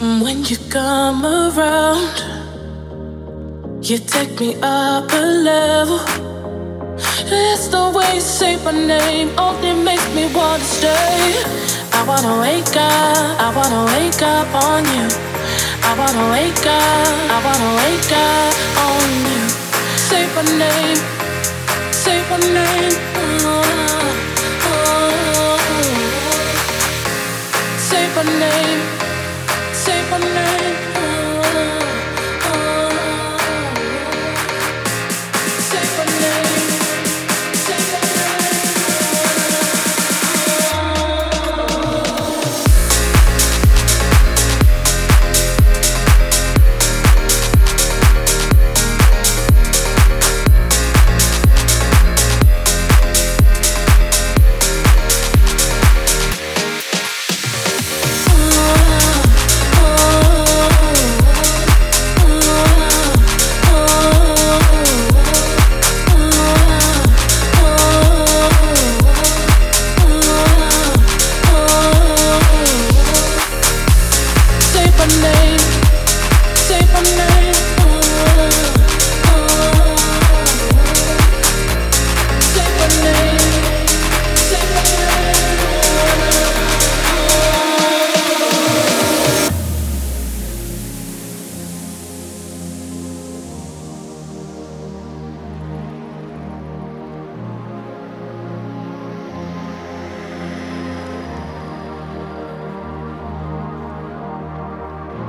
Mm, when you come around. You take me up a level. It's the way you say my name, only makes me wanna stay. I wanna wake up, I wanna wake up on you. I wanna wake up, I wanna wake up on you. Say my name, say my name. Oh, oh, oh. Say my name,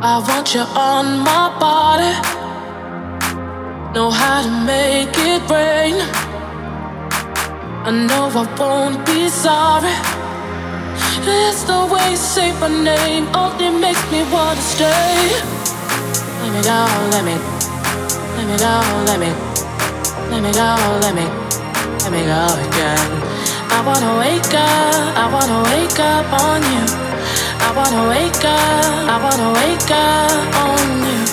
I want you on my body. Know how to make it rain. I know I won't be sorry. It's the way you say my name, only makes me wanna stay. Let me go, let me, let me go, let me, let me go, let me, let me go again. I wanna wake up, I wanna wake up on you. Wanna wake up, I wanna wake up on you.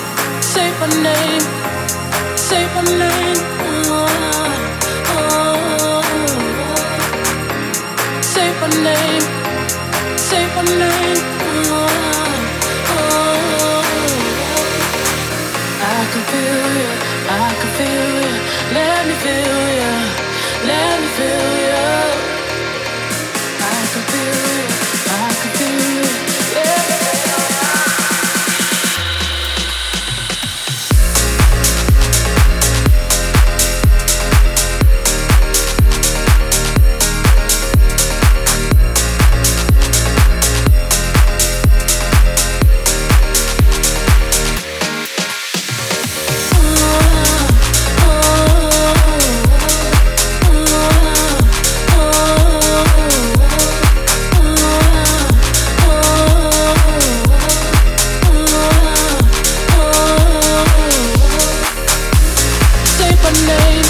Say my name, say my name. Say my name, say my name. I can feel you, I can feel you. Let me feel you, let me feel you. Name,